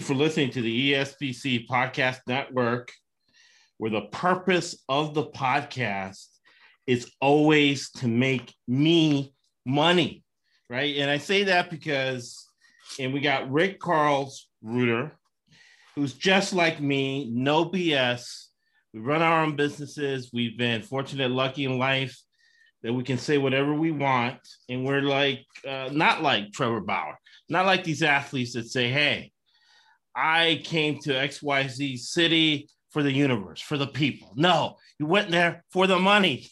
You for listening to the ESPC Podcast Network, where the purpose of the podcast is always to make me money, right? And I say that because, and we got Rick Carls Reuter, who's just like me, no BS. We run our own businesses. We've been fortunate, lucky in life that we can say whatever we want. And we're like, uh, not like Trevor Bauer, not like these athletes that say, hey, I came to XYZ city for the universe, for the people. No, you went there for the money.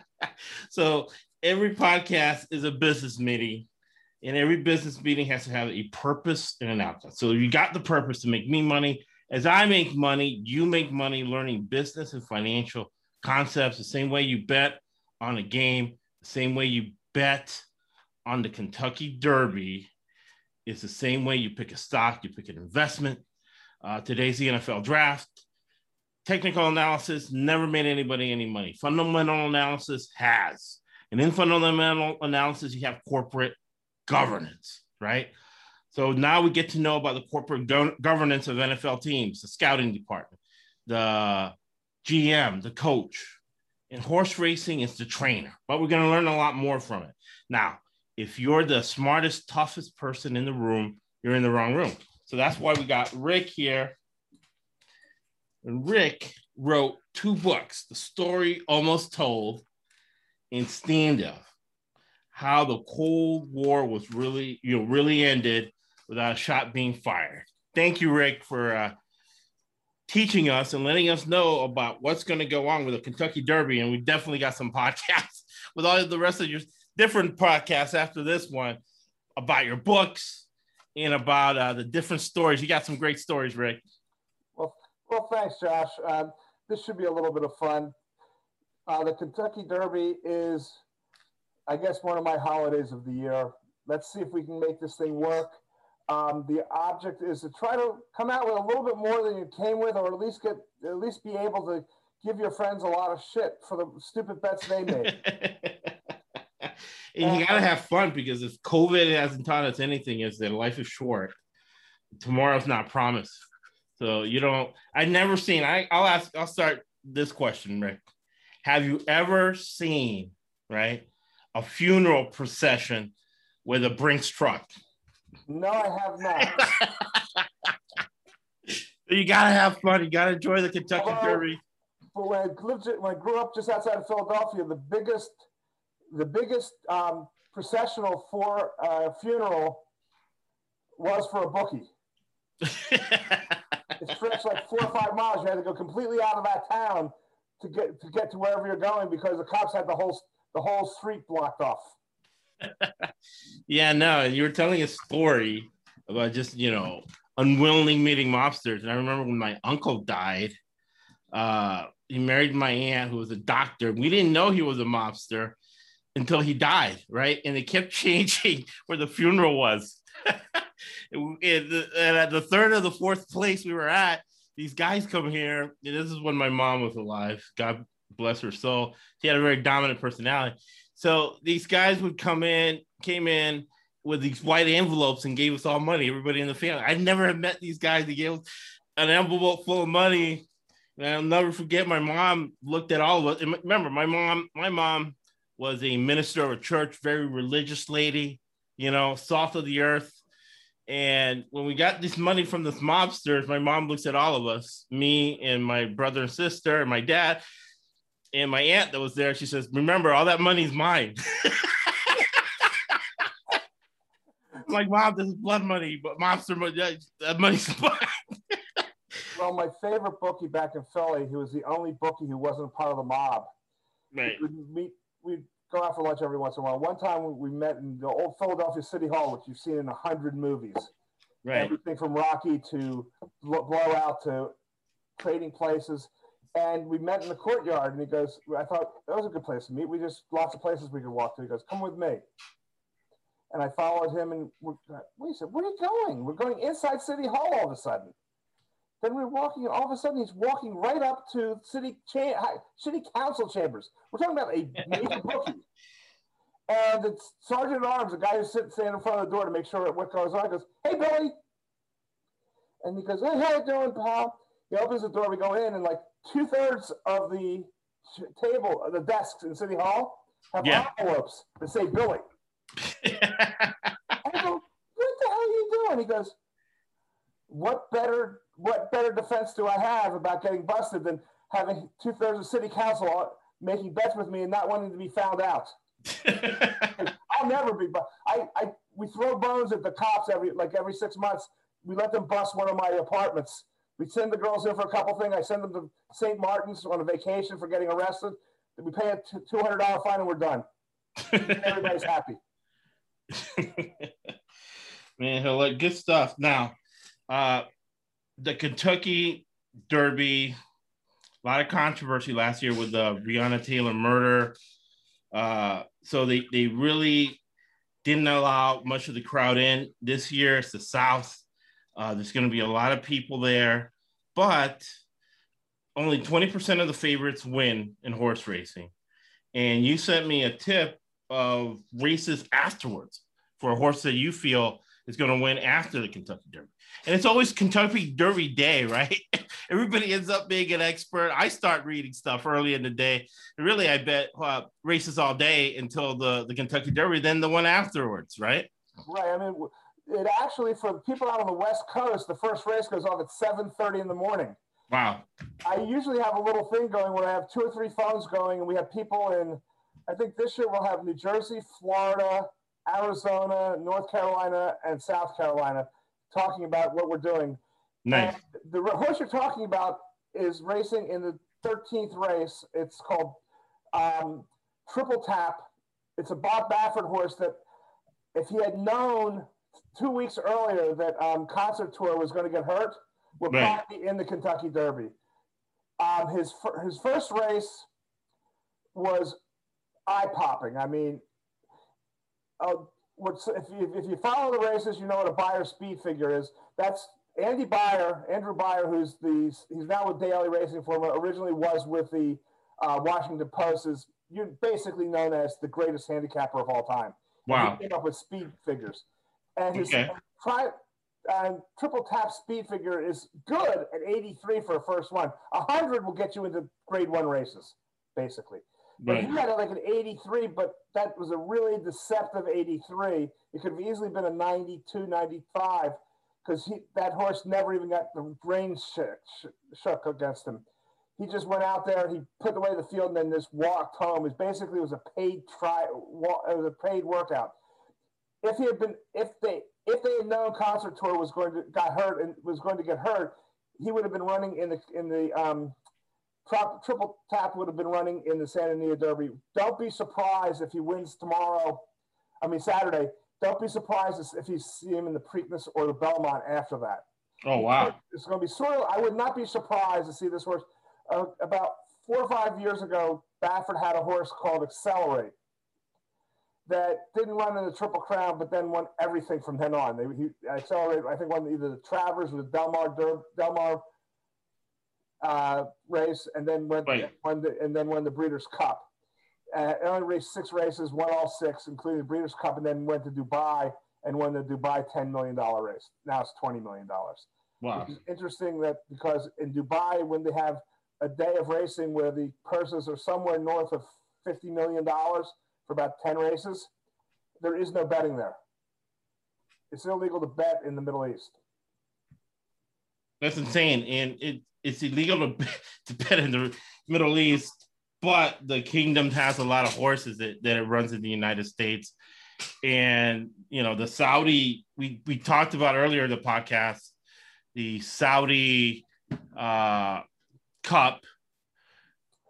so every podcast is a business meeting, and every business meeting has to have a purpose and an outcome. So you got the purpose to make me money. As I make money, you make money learning business and financial concepts the same way you bet on a game, the same way you bet on the Kentucky Derby it's the same way you pick a stock, you pick an investment. Uh, today's the NFL draft. Technical analysis never made anybody any money. Fundamental analysis has. And in fundamental analysis, you have corporate governance, right? So now we get to know about the corporate go- governance of NFL teams, the scouting department, the GM, the coach. In horse racing, it's the trainer, but we're going to learn a lot more from it. Now, if you're the smartest, toughest person in the room, you're in the wrong room. So that's why we got Rick here. And Rick wrote two books, The Story Almost Told and Stand Up how the Cold War was really, you know, really ended without a shot being fired. Thank you, Rick, for uh, teaching us and letting us know about what's going to go on with the Kentucky Derby. And we definitely got some podcasts with all the rest of your different podcasts after this one about your books and about uh, the different stories. You got some great stories, Rick. Well, well, thanks, Josh. Um, this should be a little bit of fun. Uh, the Kentucky Derby is, I guess, one of my holidays of the year. Let's see if we can make this thing work. Um, the object is to try to come out with a little bit more than you came with, or at least get, at least be able to give your friends a lot of shit for the stupid bets they made. and you gotta have fun because if COVID hasn't taught us anything, is that life is short. Tomorrow's not promised. So you don't. I've never seen. I I'll ask. I'll start this question, Rick. Have you ever seen right a funeral procession with a Brinks truck? No, I have not. you gotta have fun. You gotta enjoy the Kentucky Derby. But when I lived, when I grew up just outside of Philadelphia, the biggest the biggest um, processional for a funeral was for a bookie. it stretched like four or five miles. You had to go completely out of that town to get to get to wherever you're going because the cops had the whole the whole street blocked off. yeah, no, you were telling a story about just you know unwillingly meeting mobsters, and I remember when my uncle died. Uh, he married my aunt, who was a doctor. We didn't know he was a mobster until he died, right? And it kept changing where the funeral was. and, at the third or the fourth place we were at, these guys come here. this is when my mom was alive. God bless her soul. She had a very dominant personality. So these guys would come in, came in with these white envelopes and gave us all money, everybody in the family. I never met these guys. They gave us an envelope full of money. And I'll never forget my mom looked at all of us. And remember, my mom, my mom was a minister of a church, very religious lady, you know, salt of the earth. And when we got this money from the mobsters, my mom looks at all of us, me and my brother and sister and my dad and my aunt that was there. She says, Remember, all that money's mine. I'm like, Mom, this is blood money, but mobster money, that money's mine. well, my favorite bookie back in Philly, he was the only bookie who wasn't part of the mob. Right. We would meet we'd go out for lunch every once in a while. One time we met in the old Philadelphia City Hall, which you've seen in a hundred movies. Right. Everything from Rocky to Blowout to Trading Places. And we met in the courtyard, and he goes, I thought that was a good place to meet. We just lots of places we could walk to. He goes, Come with me. And I followed him, and we said, Where are you going? We're going inside City Hall all of a sudden. Then we're walking, all of a sudden he's walking right up to city cha- city council chambers. We're talking about a major bookie. And it's Sergeant at Arms, the guy who's sitting standing in front of the door to make sure what goes on, goes, Hey, Billy. And he goes, "Hey, how you doing, pal?" He opens the door. We go in, and like two thirds of the table, uh, the desks in City Hall have yeah. envelopes that say Billy. I go, "What the hell are you doing?" He goes, "What better, what better defense do I have about getting busted than having two thirds of City Council making bets with me and not wanting to be found out?" I'll never be, but I, I, we throw bones at the cops every like every six months. We let them bust one of my apartments. We send the girls in for a couple things. I send them to St. Martin's on a vacation for getting arrested. We pay a two hundred dollar fine and we're done. Everybody's happy. Man, look, good stuff. Now, uh, the Kentucky Derby, a lot of controversy last year with the Breonna Taylor murder. Uh, so they they really didn't allow much of the crowd in this year. It's the South. Uh, there's going to be a lot of people there, but only 20% of the favorites win in horse racing. And you sent me a tip of races afterwards for a horse that you feel is going to win after the Kentucky Derby. And it's always Kentucky Derby day, right? Everybody ends up being an expert. I start reading stuff early in the day. And really, I bet uh, races all day until the, the Kentucky Derby, then the one afterwards, right? Right. I mean, it actually, for people out on the West Coast, the first race goes off at 7.30 in the morning. Wow. I usually have a little thing going where I have two or three phones going, and we have people in, I think this year we'll have New Jersey, Florida, Arizona, North Carolina, and South Carolina talking about what we're doing. Nice. And the horse you're talking about is racing in the 13th race. It's called um, Triple Tap. It's a Bob Baffert horse that, if he had known two weeks earlier that um, Concert Tour was going to get hurt, would right. probably be in the Kentucky Derby. Um, his his first race was eye popping. I mean, uh, what's if you if you follow the races, you know what a Beyer speed figure is. That's Andy Beyer, Andrew Beyer, who's the he's now with Daily Racing Form. Originally was with the uh, Washington Post. Is you're basically known as the greatest handicapper of all time. Wow! he came up with speed figures, and his okay. tri- and triple tap speed figure is good at 83 for a first one. 100 will get you into grade one races, basically. But right. he had like an 83, but that was a really deceptive 83. It could have easily been a 92, 95, because that horse never even got the brain shook, shook against him. He just went out there, he put away the field, and then just walked home. It basically was a paid try, it was a paid workout. If he had been, if they, if they had known Concert Tour was going to got hurt and was going to get hurt, he would have been running in the in the um, triple tap would have been running in the Santa Anita Derby. Don't be surprised if he wins tomorrow. I mean Saturday. Don't be surprised if you see him in the Preakness or the Belmont after that. Oh wow! It's going to be sort of. I would not be surprised to see this horse. Uh, about four or five years ago, Baffert had a horse called Accelerate that didn't run in the Triple Crown, but then won everything from then on. They, he accelerated. I think won either the Travers or the Delmar Del Mar uh, race, and then went won the, and then won the Breeders' Cup. Uh, only raced six races, won all six, including the Breeders' Cup, and then went to Dubai and won the Dubai ten million dollar race. Now it's twenty million dollars. Wow! Which is interesting that because in Dubai, when they have a day of racing where the purses are somewhere north of fifty million dollars for about ten races, there is no betting there. It's illegal to bet in the Middle East. That's insane, and it it's illegal to, to bet in the Middle East, but the kingdom has a lot of horses that, that it runs in the United States. And you know, the Saudi we we talked about earlier in the podcast, the Saudi uh, Cup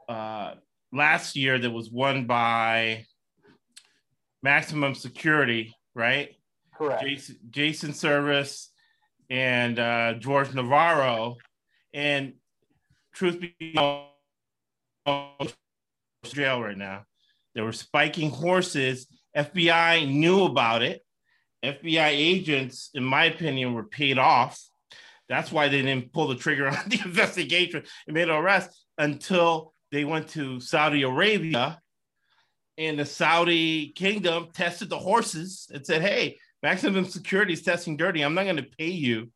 uh, last year that was won by Maximum Security, right? Correct. Jason, Jason Servis and uh, George Navarro and truth be known, jail right now. They were spiking horses. FBI knew about it. FBI agents, in my opinion, were paid off. That's why they didn't pull the trigger on the investigation and made an arrest until they went to Saudi Arabia and the Saudi kingdom tested the horses and said, hey, Maximum security is testing dirty. I'm not going to pay you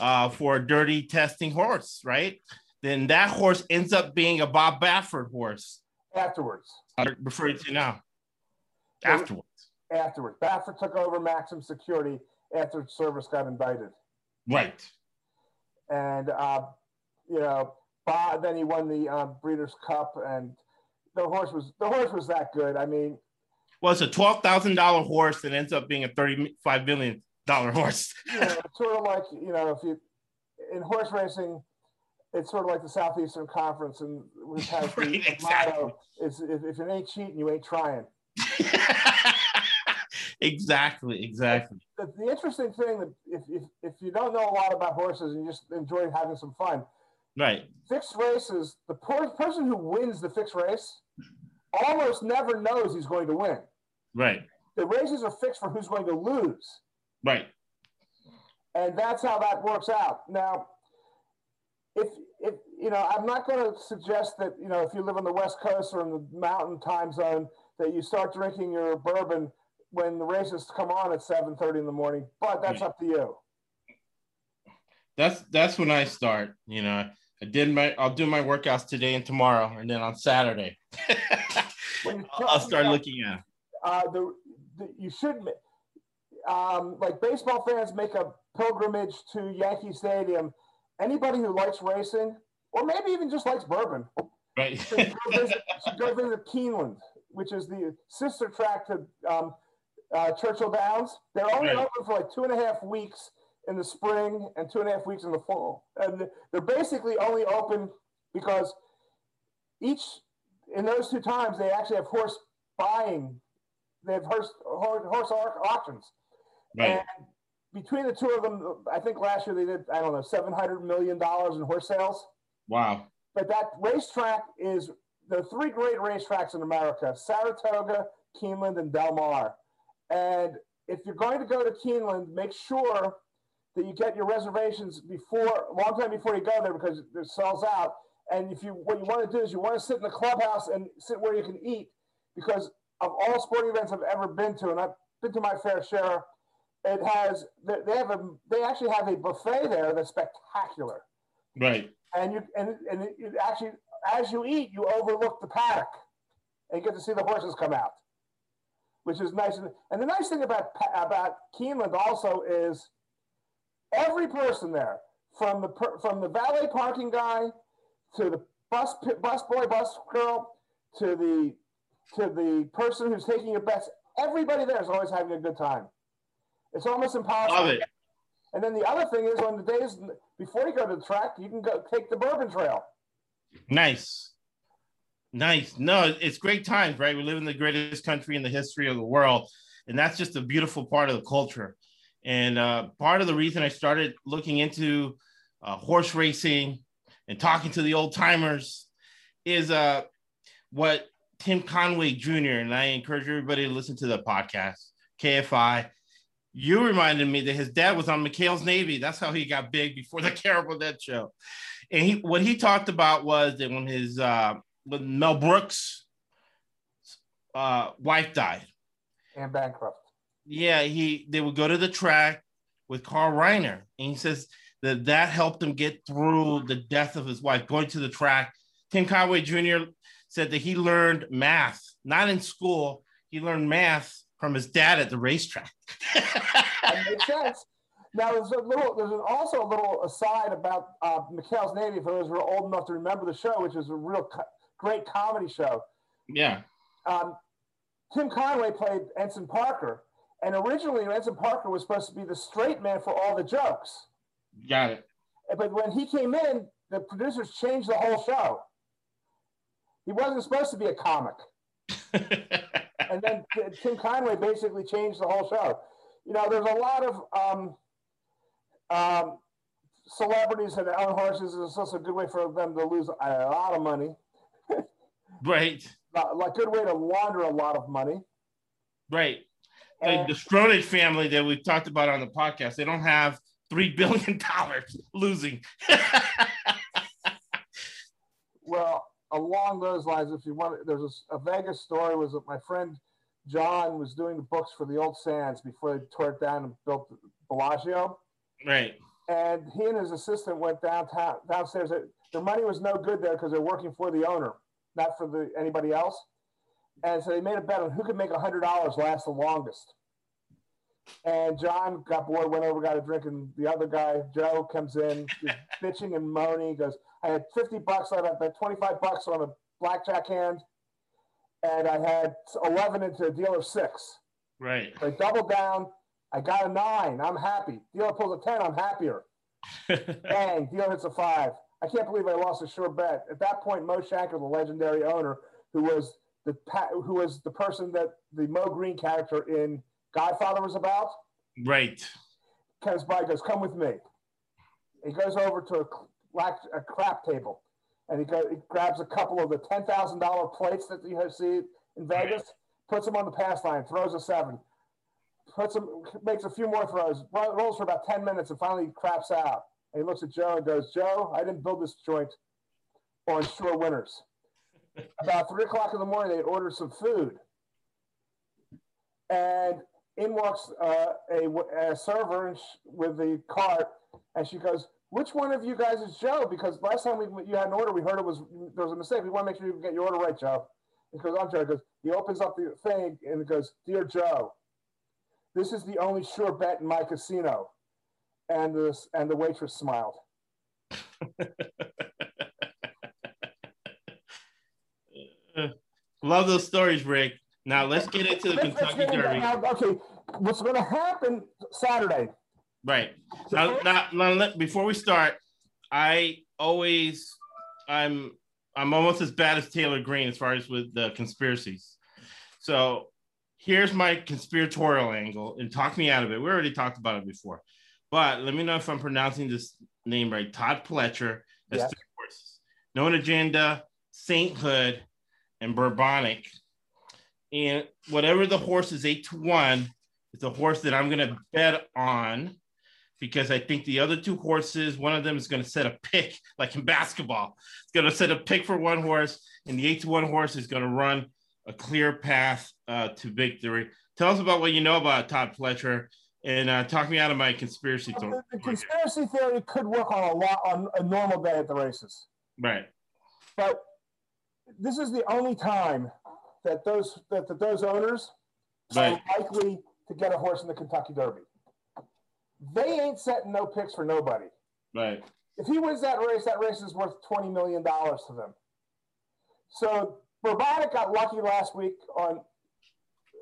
uh, for a dirty testing horse, right? Then that horse ends up being a Bob Baffert horse. Afterwards. I'm referring to now. Afterwards. Afterwards. Baffert took over Maximum Security after Servis got indicted. Right. And, uh, you know, Bob, then he won the uh, Breeders' Cup, and the horse was the horse was that good. I mean, well, it's a twelve thousand dollar horse that ends up being a thirty five million dollar horse. you know, sort of like you know, if you in horse racing, it's sort of like the Southeastern Conference, and which has the Right, exactly. motto: "Is if, if you ain't cheating, you ain't trying." exactly, exactly. The, the interesting thing that if, if if you don't know a lot about horses and you just enjoy having some fun, Right. fixed races, the poor person who wins the fixed race almost never knows he's going to win. Right. The races are fixed for who's going to lose. Right. and that's how that works out. Now, if if you know, I'm not going to suggest that you know if you live on the West Coast or in the Mountain Time Zone that you start drinking your bourbon when the races come on at 7:30 in the morning. But that's Right. up to you. That's that's when I start. You know, I did my I'll do my workouts today and tomorrow, and then on Saturday, I'll start looking at. Uh, the, the you should um, like baseball fans make a pilgrimage to Yankee Stadium. Anybody who likes racing, or maybe even just likes bourbon, Right. should go visit, should go visit Keeneland, which is the sister track to um, uh, Churchill Downs. They're only Right. open for like two and a half weeks in the spring and two and a half weeks in the fall. And they're basically only open because each, in those two times, they actually have horse buying. They have horse, horse, auctions. right. And between the two of them, I think last year they did, I don't know, $700 million in horse sales Wow. but that racetrack is the three great racetracks in America Saratoga, Keeneland, and Del Mar. And if you're going to go to Keeneland, make sure that you get your reservations before a long time before you go there because it sells out. And if you what you want to do is you want to sit in the clubhouse and sit where you can eat because of all sporting events I've ever been to, and I've been to my fair share, it has they have a they actually have a buffet there that's spectacular Right. and you and, and it, actually as you eat you overlook the paddock and you get to see the horses come out which is nice and, and the nice thing about about Keeneland also is every person there from the from the valet parking guy to the bus bus boy bus girl to the to the person who's taking your bets everybody there is always having a good time it's almost impossible Love it. and then the other thing is on the days before you go to the track, you can go take the Bourbon Trail. Nice. Nice. No, it's great times, right? We live in the greatest country in the history of the world. And that's just a beautiful part of the culture. And uh, part of the reason I started looking into uh, horse racing and talking to the old timers is uh, what Tim Conway Jr., and I encourage everybody to listen to the podcast, KFI. You reminded me that his dad was on McHale's Navy. That's how he got big before the Carol Burnett show. And he what he talked about was that when his uh when Mel Brooks uh wife died, And bankrupt. yeah, he they would go to the track with Carl Reiner, and he says that that helped him get through the death of his wife. Going to the track, Tim Conway Jr. said that he learned math not in school. He learned math from his dad at the racetrack. That makes sense. Now there's a little. There's also a little aside about uh, McHale's Navy for those who are old enough to remember the show, which is a real co- great comedy show. yeah, Um, Tim Conway played Ensign Parker, and originally Ensign Parker was supposed to be the straight man for all the jokes. got it. But when he came in, the producers changed the whole show. He wasn't supposed to be a comic. and then Tim Conway basically changed the whole show. You know, there's a lot of um, um, celebrities that own horses. It's also a good way for them to lose a lot of money, right, a like good way to launder a lot of money. right. The, And, the Stronach family that we've talked about on the podcast, they don't have three billion dollars losing. well, along those lines, if you want, there's a, a Vegas story was that my friend John was doing the books for the old Sands before they tore it down and built Bellagio. Right. And he and his assistant went downtown downstairs. Their money was no good there because they're working for the owner, not for the anybody else. And so they made a bet on who could make a hundred dollars last the longest. And John got bored, went over, got a drink, and the other guy, Joe, comes in, bitching and moaning. He goes, I had 50 bucks, I had 25 bucks on a blackjack hand, and I had 11 into a deal of six. Right. So I doubled down. I got a nine. I'm happy. Dealer pulls a 10. I'm happier. Bang. Dealer hits a five. I can't believe I lost a sure bet. At that point, Mo Shanker, the legendary owner, who was the who was the person that the Mo Green character in Godfather was about. Right. Comes by, goes, "Come with me." He goes over to a, black, a crap table, and he, go, he grabs a couple of the ten thousand dollar plates that you see in Vegas, puts them on the pass line, throws a seven, puts them, makes a few more throws, rolls for about ten minutes, and finally craps out. And he looks at Joe and goes, "Joe, I didn't build this joint on sure winners." about three o'clock in the morning, they order some food, and in walks uh, a, a, server with the cart, and she goes, "Which one of you guys is Joe?" Because last time we you had an order, we heard it was there was a mistake. We want to make sure you get your order right, Joe. He goes, "I'm Joe." He goes, he opens up the thing and it goes, "Dear Joe, this is the only sure bet in my casino," and this and the waitress smiled. Love those stories, Rick. Now let's get into the Kentucky Derby. Okay, what's going to happen Saturday? Right now, now, now, before we start, I always, I'm, I'm almost as bad as Taylor Greene as far as with the conspiracies. So here's my conspiratorial angle, and talk me out of it. We already talked about it before, but let me know if I'm pronouncing this name right. Todd Pletcher has yes. three horses: Known Agenda, Sainthood, and Bourbonic and whatever the horse is eight to one, it's a horse that I'm going to bet on because I think the other two horses, one of them is going to set a pick, like in basketball. It's going to set a pick for one horse, and the eight to one horse is going to run a clear path uh, to victory. Tell us about what you know about Todd Pletcher and uh, talk me out of my conspiracy theory. The, the conspiracy theory could work on a lot on a normal day at the races. Right. But this is the only time that those that, that those owners right. are likely to get a horse in the Kentucky Derby. They ain't setting no picks for nobody. Right. If he wins that race, that race is worth twenty million dollars to them. So Bourbonic got lucky last week on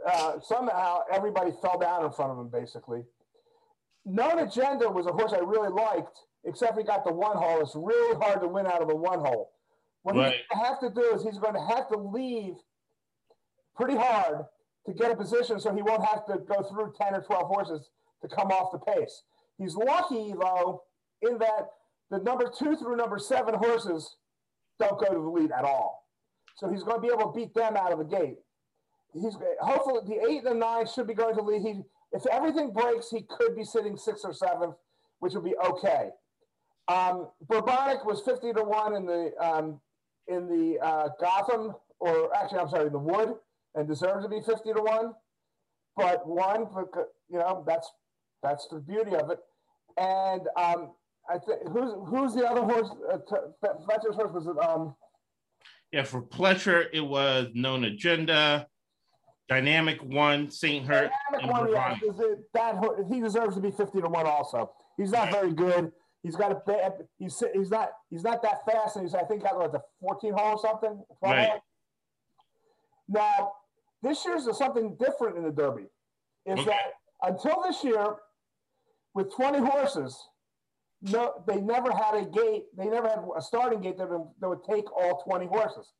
uh, somehow everybody fell down in front of him basically. Known Agenda was a horse I really liked, except he got the one hole. It's really hard to win out of the one hole. What right. he's going to have to do is he's going to have to leave pretty hard to get a position so he won't have to go through 10 or 12 horses to come off the pace. He's lucky, though, in that the number two through number seven horses don't go to the lead at all. So he's going to be able to beat them out of the gate. He's hopefully the eight and the nine should be going to lead. He, if everything breaks, he could be sitting sixth or seventh, which would be okay. Um, Bourbonic was 50 to one in the um, in the uh, Gotham, or actually, I'm sorry, the Wood and deserves to be 50 to 1. But one, you know, that's that's the beauty of it. And um, I think who's who's the other horse? Uh, Pletcher's horse was it? Um, yeah, for Pletcher, it was known agenda. Dynamic one, Saint Hurt. Dynamic one, yeah, it, that he deserves to be fifty to one. Also, he's not very good. He's got a bad. He's he's not he's not that fast, and he's I think got like a fourteen hole or something. Right. Now, this year's something different in the Derby. Is okay. that until this year, with 20 horses, no, they never had a gate. They never had a starting gate that would, that would take all 20 horses.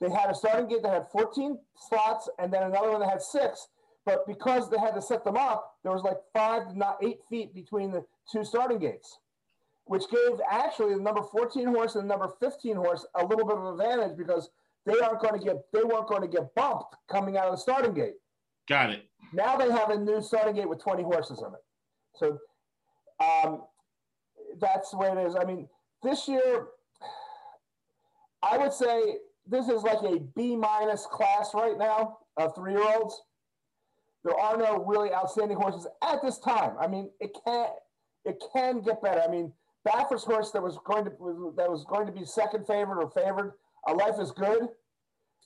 They had a starting gate that had 14 slots, and then another one that had six. But because they had to set them up, there was like five, not eight feet between the two starting gates, which gave actually the number 14 horse and the number 15 horse a little bit of advantage because they aren't going to get they weren't going to get bumped coming out of the starting gate. Got it. Now they have a new starting gate with 20 horses in it. So um, that's the way it is. I mean, this year, I would say this is like a B minus class right now of three year olds. There are no really outstanding horses at this time. I mean, it can it can get better. I mean, Baffert horse that was going to that was going to be second favorite or favored. A life is good.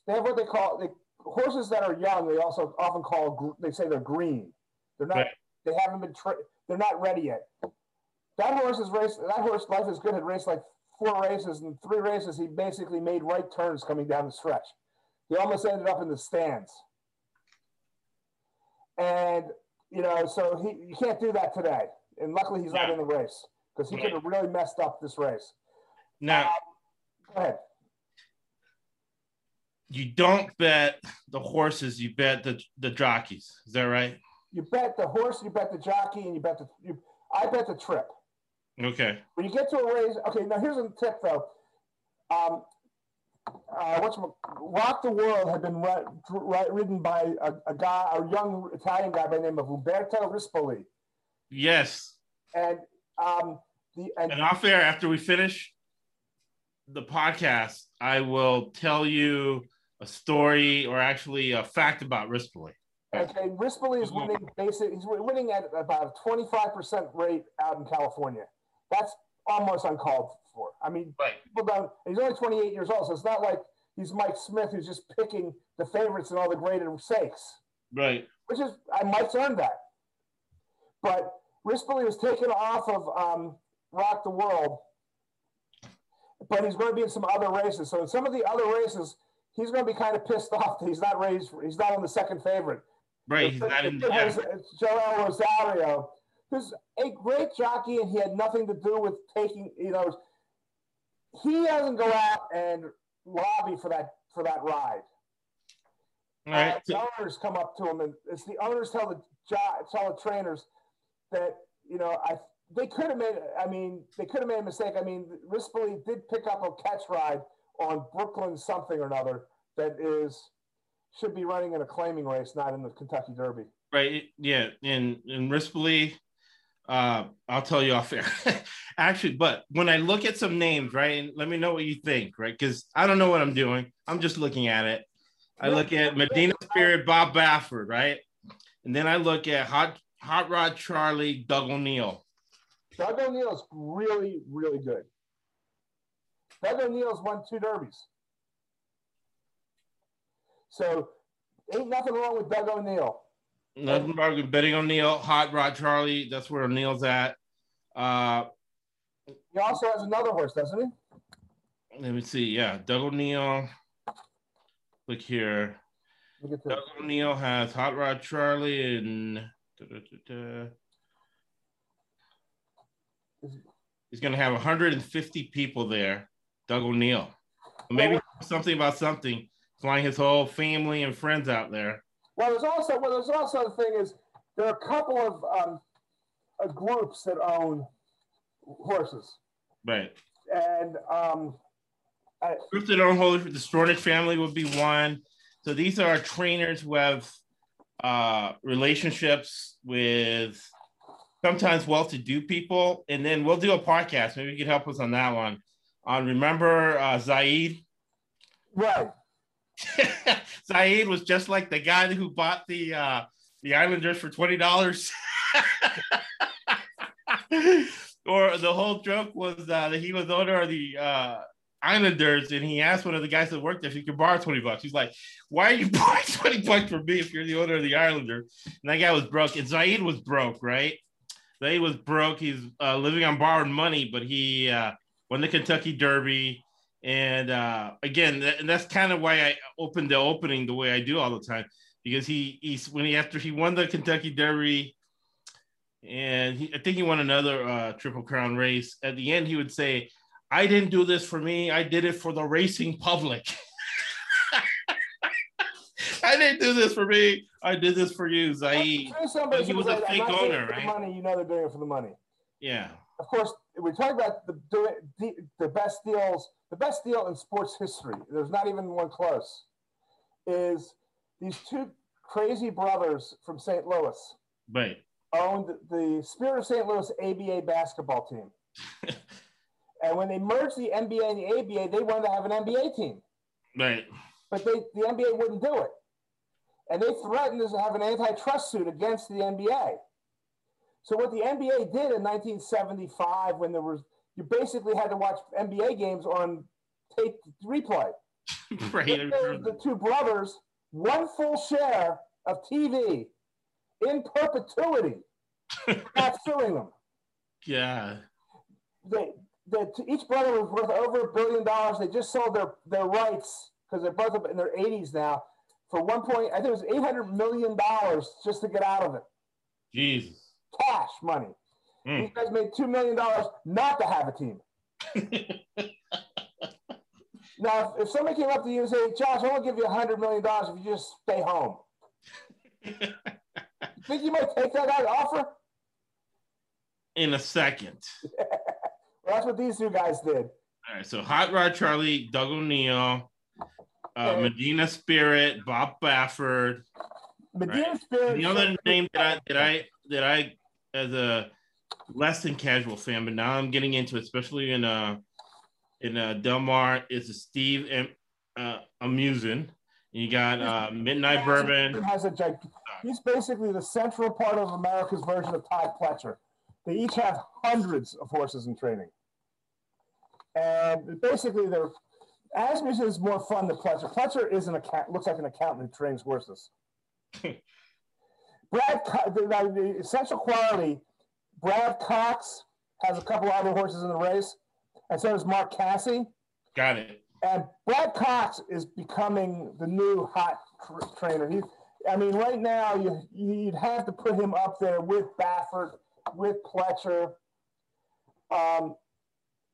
They have what they call the horses that are young. They also often call they say they're green. They're not. Right. They haven't been. Tra- they're not ready yet. That horse is raced. That horse life is good. Had raced like four races and three races. He basically made right turns coming down the stretch. He almost ended up in the stands. And you know, so he you can't do that today. And luckily, he's yeah. not in the race because he right. could have really messed up this race. Now, um, go ahead. You don't bet the horses; you bet the the jockeys. Is that right? You bet the horse, you bet the jockey, and you bet the. You, I bet the trip. Okay. When you get to a race, okay. Now here's a tip though. Um, uh, what's Rock the World had been ridden by a, a, guy, a young Italian guy by the name of Umberto Rispoli. Yes. And um, the and, and off air after we finish the podcast, I will tell you a story or actually a fact about Rispoli. Okay, Rispoli is winning basically he's winning at about a 25% rate out in California. That's almost uncalled for. I mean, right. people don't he's only 28 years old, so it's not like he's Mike Smith who's just picking the favorites and all the graded stakes. Right. Which is I Mike's earned that. But Rispoli was taken off of um, Rock the World, but he's going to be in some other races. So in some of the other races, he's going to be kind of pissed off that he's not raised. He's not on the second favorite. Right. He's not in. Yeah. Joel Rosario, who's a great jockey, and he had nothing to do with taking. You know, he doesn't go out and lobby for that for that ride. All right. Uh, the owners come up to him, and it's the owners tell the jo- tell the trainers that you know I they could have made. I mean, they could have made a mistake. I mean, Rispoli did pick up a catch ride on Brooklyn something or another that is should be running in a claiming race, not in the Kentucky Derby. Right. Yeah. And and Rispoli, uh, I'll tell you off air. Actually, but when I look at some names, right, and let me know what you think, right? Because I don't know what I'm doing. I'm just looking at it. I look at Medina Spirit, Bob Baffert, right? And then I look at Hot Hot Rod Charlie, Doug O'Neill. Doug O'Neill is really, really good. Doug O'Neill's won two derbies. So ain't nothing wrong with Doug O'Neill. Nothing wrong with betting O'Neill, Hot Rod Charlie. That's where O'Neill's at. Uh, he also has another horse, doesn't he? Let me see. Yeah, Doug O'Neill. Look here. Doug O'Neill has Hot Rod Charlie and da, da, da, he's going to have 150 people there. Doug O'Neill. Maybe something about something. Flying his whole family and friends out there. Well, there's also well, there's also the thing is there are a couple of um, uh, groups that own horses. Right. And um, I, groups that own horses, the Stronach family would be one. So these are trainers who have uh, relationships with sometimes well-to-do people, and then we'll do a podcast. Maybe you could help us on that one. On remember uh, Zaid? Right. Zaid was just like the guy who bought the uh, the Islanders for twenty dollars. or the whole joke was uh, that he was owner of the uh, Islanders, and he asked one of the guys that worked there if he could borrow 20 bucks. He's like, Why are you borrowing 20 bucks from me if you're the owner of the Islanders? And that guy was broke. And Zaid was broke, right? Zaid was broke. He's uh, living on borrowed money, but he uh, won the Kentucky Derby. And uh, again, and that's kind of why I opened the opening the way I do all the time because he he's when he after he won the Kentucky Derby, and he, I think he won another uh, Triple Crown race. At the end, he would say, I didn't do this for me. I did it for the racing public. I didn't do this for me. I did this for you, Zaid. He was a fake owner, right? money, you know they're doing it for the money. Yeah. Of course, we talk about the, the the best deals. The best deal in sports history. There's not even one close. Is these two crazy brothers from St. Louis? Right. Owned the Spirit of St. Louis ABA basketball team. And when they merged the NBA and the ABA, they wanted to have an NBA team. Right. But they, the NBA wouldn't do it. and they threatened to have an antitrust suit against the NBA. So what the NBA did in 1975, when there was you basically had to watch NBA games on tape replay. right. The two brothers one full share of TV in perpetuity, not suing them. Yeah. They, they, each brother was worth over a billion dollars. They just sold their, their rights because they're both in their 80s now for one point, I think it was $800 million just to get out of it. Jesus. Cash money. Mm. These guys made $2 million not to have a team. now, if, if somebody came up to you and said, Josh, I want to give you $100 million if you just stay home. you think you might take that offer? In a second. well, that's what these two guys did. All right, so Hot Rod Charlie, Doug O'Neill, uh, Medina Spirit, Bob Baffert. Medina right? Spirit. The other name that I that I that I as a less than casual fan, but now I'm getting into, it, especially in uh in uh Del Mar, is a Steve and uh Asmussen. You got uh Midnight Bourbon. Has a gig- he's basically the central part of America's version of Todd Pletcher. They each have hundreds of horses in training. And basically they're Asmussen is more fun than Pletcher. Pletcher is an account, looks like an accountant who trains horses. Brad, the, the, essential quality, Brad Cox has a couple other horses in the race, and so does Mark Casse. Got it. And Brad Cox is becoming the new hot tr- trainer. He, I mean, right now you you'd have to put him up there with Baffert, with Pletcher. Um,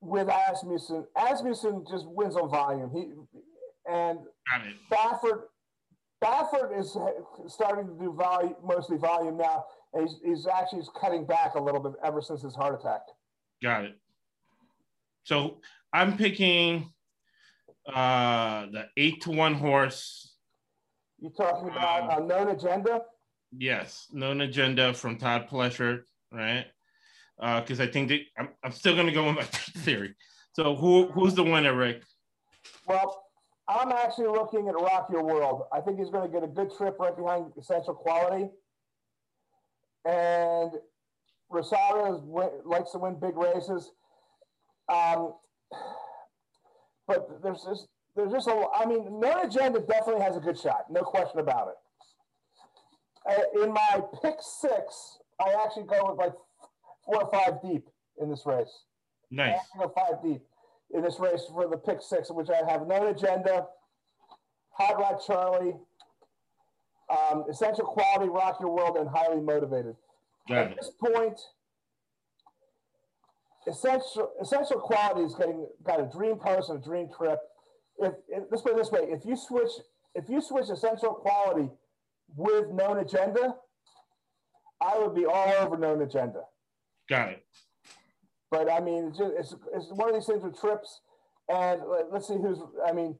with Asmussen. Asmussen just wins on volume. He and Baffert. Baffert is starting to do volume, mostly volume now. He's, he's actually cutting back a little bit ever since his heart attack. Got it. So I'm picking uh the eight to one horse. You talking about um, uh, known agenda? Yes, known agenda from Todd Pletcher, right? because uh, I think that I'm, I'm still going to go with my theory. So who who's the winner, Rick? Well, I'm actually looking at Rock Your World. I think he's going to get a good trip right behind Essential Quality. And Rosario likes to win big races. Um, but there's just there's just a I mean, known agenda definitely has a good shot, no question about it. Uh, in my pick six, I actually go with like four or five deep in this race. Nice. Five deep in this race for the pick six, which I have known agenda. Hot Rod Charlie, um, essential quality, rock your world, and highly motivated. Got At it. this point, essential essential quality is getting got a dream post and a dream trip. If, if let's put it this way, if you switch if you switch essential quality with known agenda, I would be all over known agenda. Got it. But I mean, it's, just, it's, it's one of these things with trips. And let's see who's, I mean,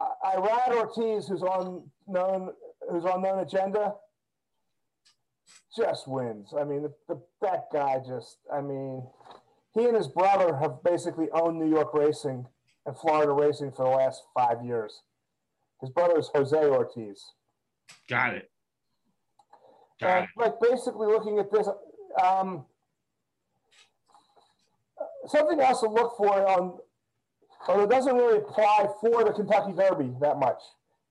Irad Ortiz, who's on known, who's on known agenda, just wins. I mean, the, the, that guy just, I mean, he and his brother have basically owned New York racing and Florida racing for the last five years. His brother is Jose Ortiz. Got it. Got and, it. like basically looking at this, um, something else to look for on, although it doesn't really apply for the Kentucky Derby that much.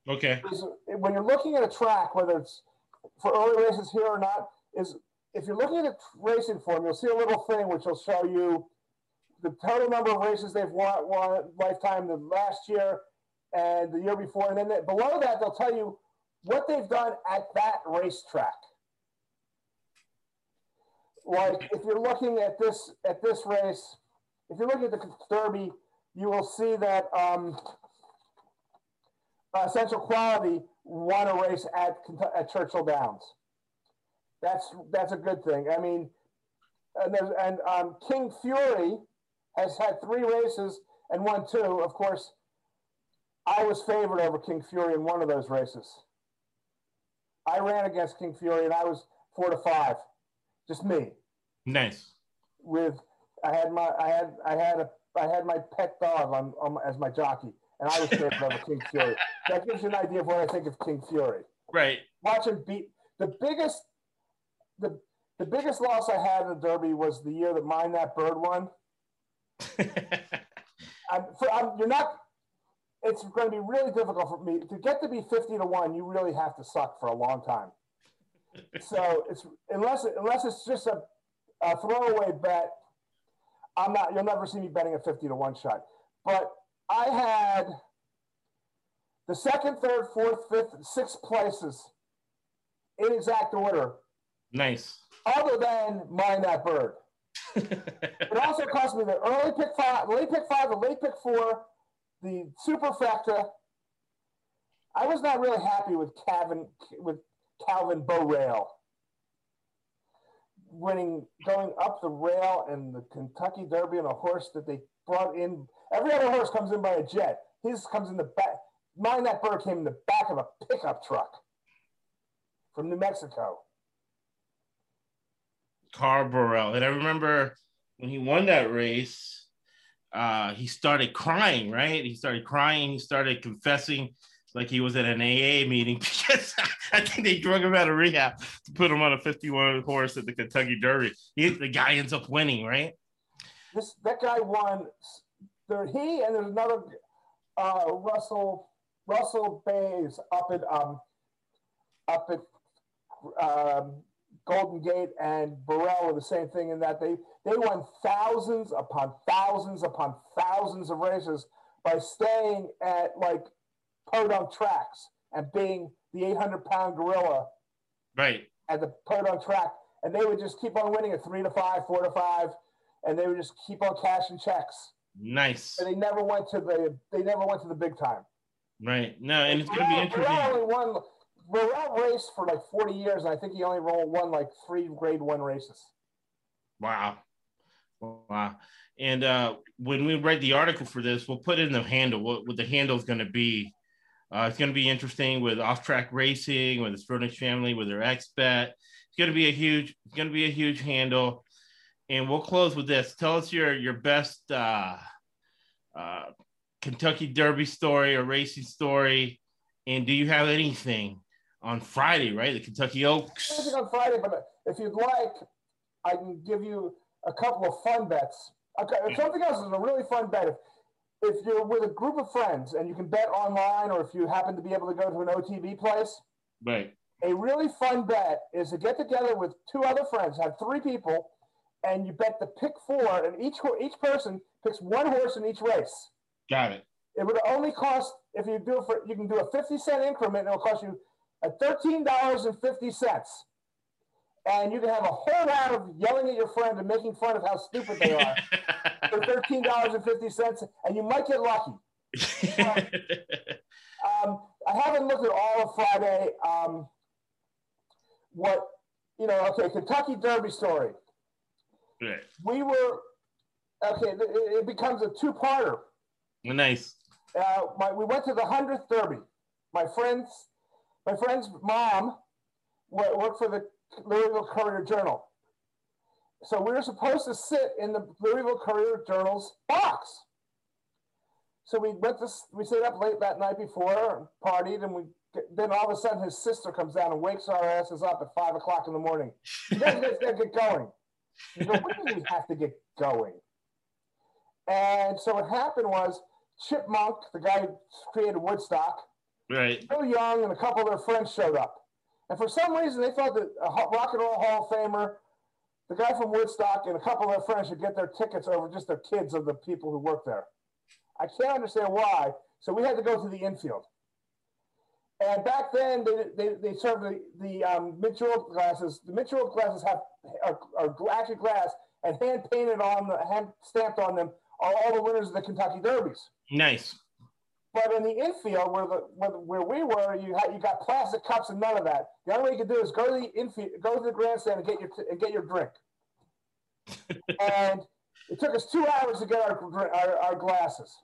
Okay. Is when you're looking at a track, whether it's for early races here or not, is if you're looking at a racing form, you'll see a little thing which will show you the total number of races they've won, won lifetime the last year and the year before, and then they, below that they'll tell you what they've done at that racetrack like if you're looking at this at this race, if you look at the Derby, you will see that um, Essential Quality won a race at, at Churchill Downs. That's that's a good thing. I mean, and, and um, King Fury has had three races and won two. Of course, I was favored over King Fury in one of those races. I ran against King Fury and I was four to five. Just me. Nice. With I had my I had I had a I had my pet dog on, on as my jockey, and I was scared of King Fury. That gives you an idea of what I think of King Fury. Right. Watch him beat the biggest the the biggest loss I had in the Derby was the year that Mine That Bird won. I'm, for, I'm, you're not. It's going to be really difficult for me to get to be fifty to one. You really have to suck for a long time. so it's unless unless it's just a, a throwaway bet. I'm not. You'll never see me betting a fifty to one shot. But I had the second, third, fourth, fifth, sixth places in exact order. Nice. Other than mine that bird. it also cost me the early pick five, late pick five, the late pick four, the superfecta. I was not really happy with Calvin with Calvin Borel winning, going up the rail in the Kentucky Derby on a horse that they brought in. Every other horse comes in by a jet. His comes in the back. Mine that bird came in the back of a pickup truck from New Mexico. Karl Borel. And I remember when he won that race, uh, he started crying, right? He started crying. He started confessing like he was at an AA meeting because I think they drug him out of rehab to put him on a 51 horse at the Kentucky Derby. He, the guy ends up winning, right? This that guy won. There, he and there's another uh, Russell Russell Baze up at um, up at um, Golden Gate and Borel were the same thing in that they they won thousands upon thousands upon thousands of races by staying at like podunk tracks and being the 800 pound gorilla right at the podunk track and they would just keep on winning at three to five four to five and they would just keep on cashing checks nice and they never went to the they never went to the big time right no and it's going to be interesting only won Borel raced for like 40 years, and I think he only won like three grade one races. Wow. Wow. And uh, when we write the article for this, we'll put in the handle, what, what the handle is going to be. Uh, it's going to be interesting with off track racing, with the Spurnick family, with their expert. It's going to be a huge, it's going to be a huge handle. And we'll close with this. Tell us your your best uh, uh, Kentucky Derby story or racing story, and do you have anything on Friday, right? The Kentucky Oaks. on Friday, but if you'd like, I can give you a couple of fun bets. Okay, something else is a really fun bet. If, if you're with a group of friends and you can bet online, or if you happen to be able to go to an OTB place, right? A really fun bet is to get together with two other friends, have three people, and you bet the pick four, and each each person picks one horse in each race. Got it. It would only cost if you do it for you can do a fifty cent increment, and it'll cost you at $13.50. And you can have a whole round of yelling at your friend and making fun of how stupid they are for $13.50, and you might get lucky. um, I haven't looked at all of Friday. Um, what, you know, okay, Kentucky Derby story. Right. We were, okay, it, it becomes a two parter. Nice. Uh, my, we went to the 100th Derby. My friends my friend's mom worked for the Louisville Courier Journal. So we were supposed to sit in the Louisville Courier Journal's box. So we went to, we stayed up late that night before, partied, and we then all of a sudden his sister comes down and wakes our asses up at five o'clock in the morning. You guys gotta get going. You go, when do we have to get going? And so what happened was Chip Monck, the guy who created Woodstock, Right. Bill Young and a couple of their friends showed up. And for some reason, they thought that a Rock and Roll Hall of Famer, the guy from Woodstock, and a couple of their friends should get their tickets over just their kids of the people who work there. I can't understand why. So we had to go to the infield. And back then, they, they, they served the, the um, glasses. The mint julep glasses have are, are actually glass and hand painted on the hand stamped on them are all the winners of the Kentucky Derbies. Nice. But in the infield, where the where, where we were, you had you got plastic cups and none of that. The only way you could do is go to the infield, go to the grandstand and get your and get your drink. and it took us two hours to get our our, our glasses.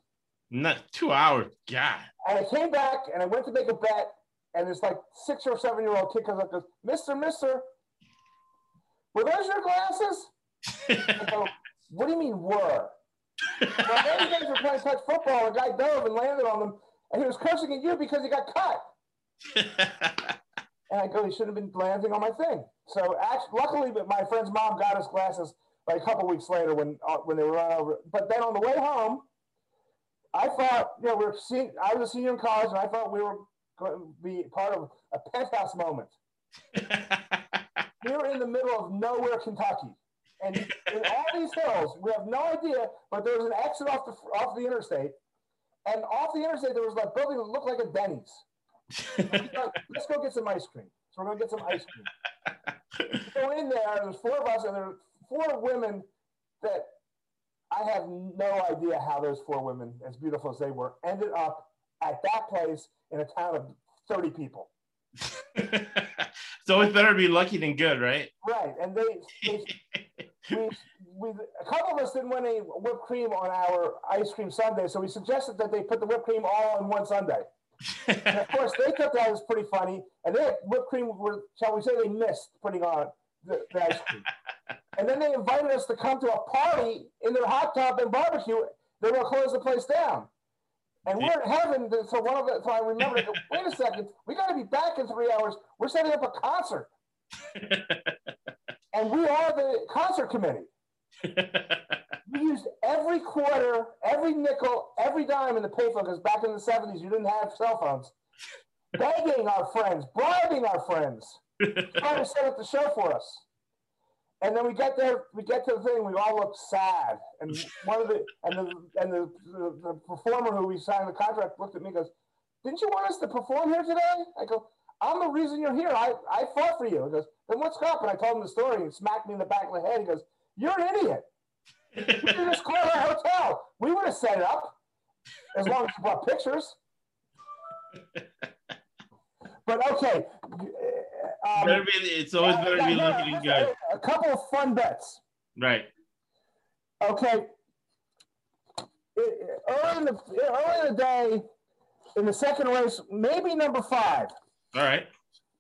Not two hours, God. And I came back and I went to make a bet, and this like six or seven year old kid comes up and goes, "Mister, Mister, were those your glasses?" go, what do you mean were? Well, then guys were playing touch football. A guy dove and landed on them, and he was cursing at you because he got cut. And I go, he shouldn't have been landing on my thing. So actually, luckily, my friend's mom got us glasses like a couple weeks later when uh, when they were run over. But then on the way home, I thought, you know, we are seeing. I was a senior in college, and I thought we were going to be part of a penthouse moment. we were in the middle of nowhere, Kentucky, and in all these hills, we have no idea, but there was an exit off the off the interstate, and off the interstate there was a building that looked like a Denny's. Let's go get some ice cream. So we're gonna get some ice cream. go in there. There's four of us, and there are four women that I have no idea how those four women, as beautiful as they were, ended up at that place in a town of 30 people. so it's better to be lucky than good, right? Right. And they, they we, a couple of us didn't want any whipped cream on our ice cream sundae, so we suggested that they put the whipped cream all in one sundae. of course, they thought that was pretty funny, and they whipped cream were, shall we say, they missed putting on the, the ice cream. and then they invited us to come to a party in their hot tub and barbecue. They were going to close the place down. And we're in heaven. So one of the, so I remember, wait a second, we got to be back in three hours. We're setting up a concert. and we are the concert committee. we used every quarter, every nickel, every dime in the payphone because back in the 70s, you didn't have cell phones. Begging our friends, bribing our friends, trying to set up the show for us. And then we get there, we get to the thing, we all look sad. And one of the and the and the, the, the performer who we signed the contract looked at me and goes, Didn't you want us to perform here today? I go, I'm the reason you're here. I, I fought for you. He goes, Then what's up? And I told him the story and he smacked me in the back of the head. He goes, You're an idiot. we just called our hotel. We would have set it up as long as you brought pictures. But okay, um, better be, it's always better to be looking good. A couple of fun bets. Right. Okay. Early in the early in the day, in the second race, maybe number five. All right.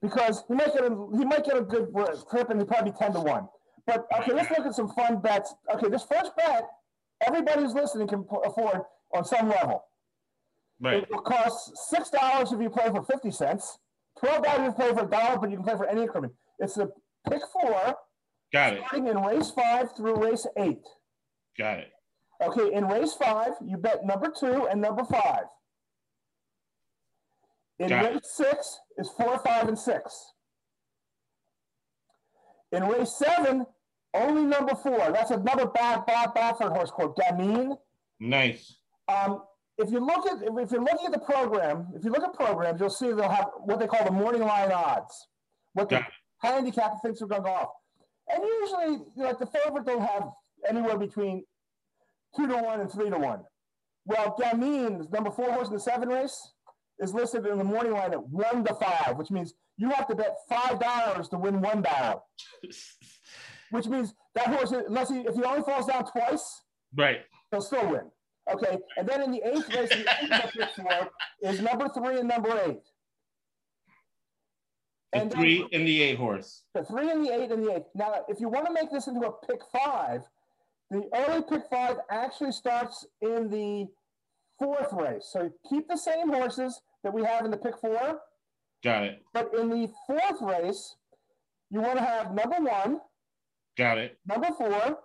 Because he might get a he might get a good trip and he probably ten to one. But okay, let's look at some fun bets. Okay, this first bet, everybody who's listening can afford on some level. Right. It will cost six dollars if you play for fifty cents. Twelve dollars if you play for a dollar, but you can play for any increment. It's the pick four. Got it. Starting in race five through race eight. Got it. Okay, in race five, you bet number two and number five. In Got race it. six is four, five, and six. In race seven, only number four. That's another bad Bob Baffert horse called Gamine. Nice. Um, if you look at if you're looking at the program, if you look at programs, you'll see they'll have what they call the morning line odds, what the handicap thinks are going to go off. And usually, like the favorite, they'll have anywhere between two to one and three to one. Well, Gamine, number four horse in the seven race, is listed in the morning line at one to five, which means you have to bet five dollars to win one barrel. which means that horse, unless he if he only falls down twice, right, he'll still win. Okay, and then in the eighth race, the for is number three and number eight. The and three then, and the eight horse. The three and the eight and the eight. Now, if you want to make this into a pick five, the early pick five actually starts in the fourth race. So keep the same horses that we have in the pick four. Got it. But in the fourth race, you want to have number one. Got it. Number four,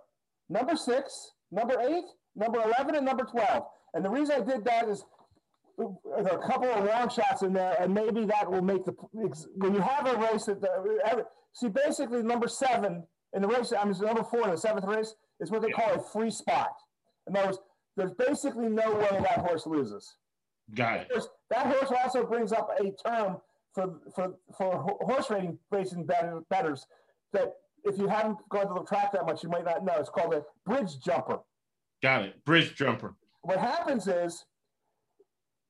number six, number eight, number 11 and number 12. And the reason I did that is uh, there are a couple of long shots in there, and maybe that will make the when you have a race that uh, the, see basically number seven in the race. I mean number four in the seventh race is what they call a free spot. In other words, there's basically no way that horse loses. Got it. That horse also brings up a term for for for horse racing racing betters that if you haven't gone to the track that much, you might not know. It's called a bridge jumper. Got it. Bridge jumper. What happens is,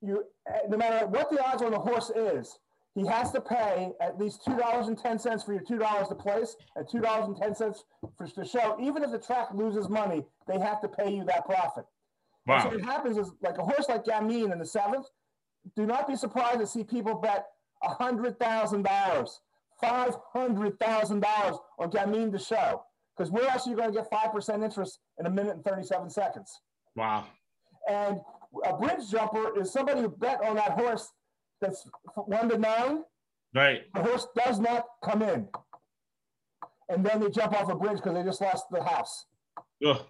you no matter what the odds on the horse is, he has to pay at least two dollars and ten cents for your two dollars to place and two dollars and ten cents for the show. Even if the track loses money, they have to pay you that profit. Wow. so what happens is, like a horse like Gamine in the seventh, do not be surprised to see people bet a hundred thousand dollars, five hundred thousand dollars on Gamine to show because we're actually going to get 5% interest in a minute and 37 seconds. Wow. And a bridge jumper is somebody who bet on that horse that's one to nine, Right. The horse does not come in. And then they jump off a bridge because they just lost the house. Ugh.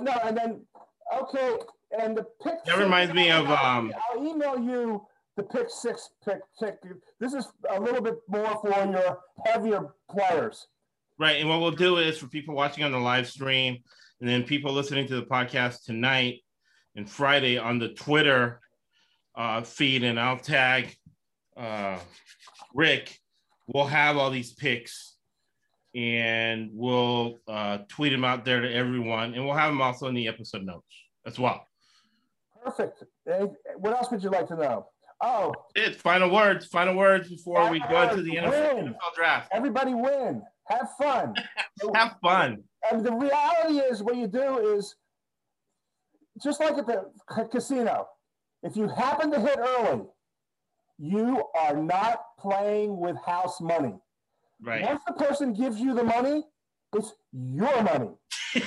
No, and then okay, and the pick. That reminds me of, um, I'll email you the pick six pick pick. This is a little bit more for your heavier players. Right. And what we'll do is for people watching on the live stream and then people listening to the podcast tonight and Friday on the Twitter uh, feed, and I'll tag uh, Rick. We'll have all these picks and we'll uh, tweet them out there to everyone. And we'll have them also in the episode notes as well. Perfect. What else would you like to know? Oh, It's final words. Final words before we go into the Final NFL. NFL draft. everybody win. Have fun. Have fun. And the reality is, what you do is just like at the casino, if you happen to hit early, you are not playing with house money. Right. Once the person gives you the money, it's your money.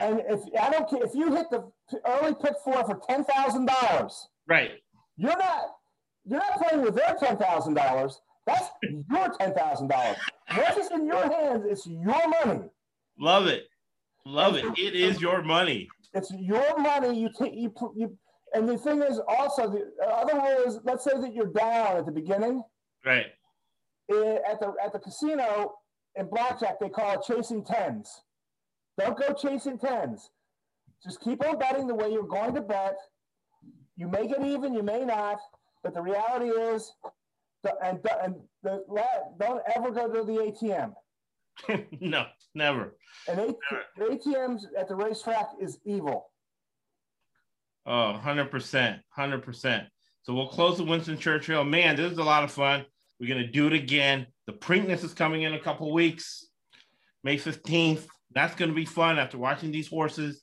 And if I don't care, if you hit the early pick four for ten thousand dollars, right. you're not you're not playing with their ten thousand dollars. That's your ten thousand dollars. Once it's in your hands, it's your money. Love it. Love it. It is your money. It's your money. You take you put you. And the thing is also the other rule is let's say that you're down at the beginning Right. At the at the casino in blackjack they call it chasing tens. Don't go chasing tens. Just keep on betting the way you're going to bet. You may get even, you may not, but the reality is, the, and and the don't ever go to the ATM. no, never. And the ATMs at the racetrack is evil. Oh, 100%. 100%. So we'll close with Winston Churchill. Man, this is a lot of fun. We're going to do it again. The Preakness is coming in a couple weeks, May 15th. That's going to be fun after watching these horses.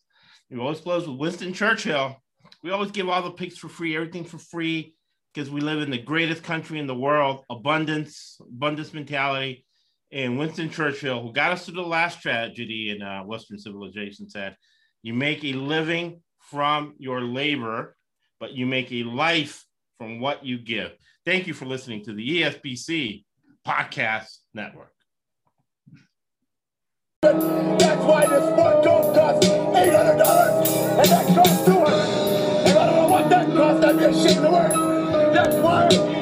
We always close with Winston Churchill. We always give all the picks for free, everything for free, because we live in the greatest country in the world abundance, abundance mentality. And Winston Churchill, who got us through the last tragedy in uh, Western civilization, said, You make a living from your labor, but you make a life from what you give. Thank you for listening to the ESBC Podcast Network. That's why this eight hundred dollars, and that costs two hundred. I don't know what that costs, I'd be ashamed to work. That's why.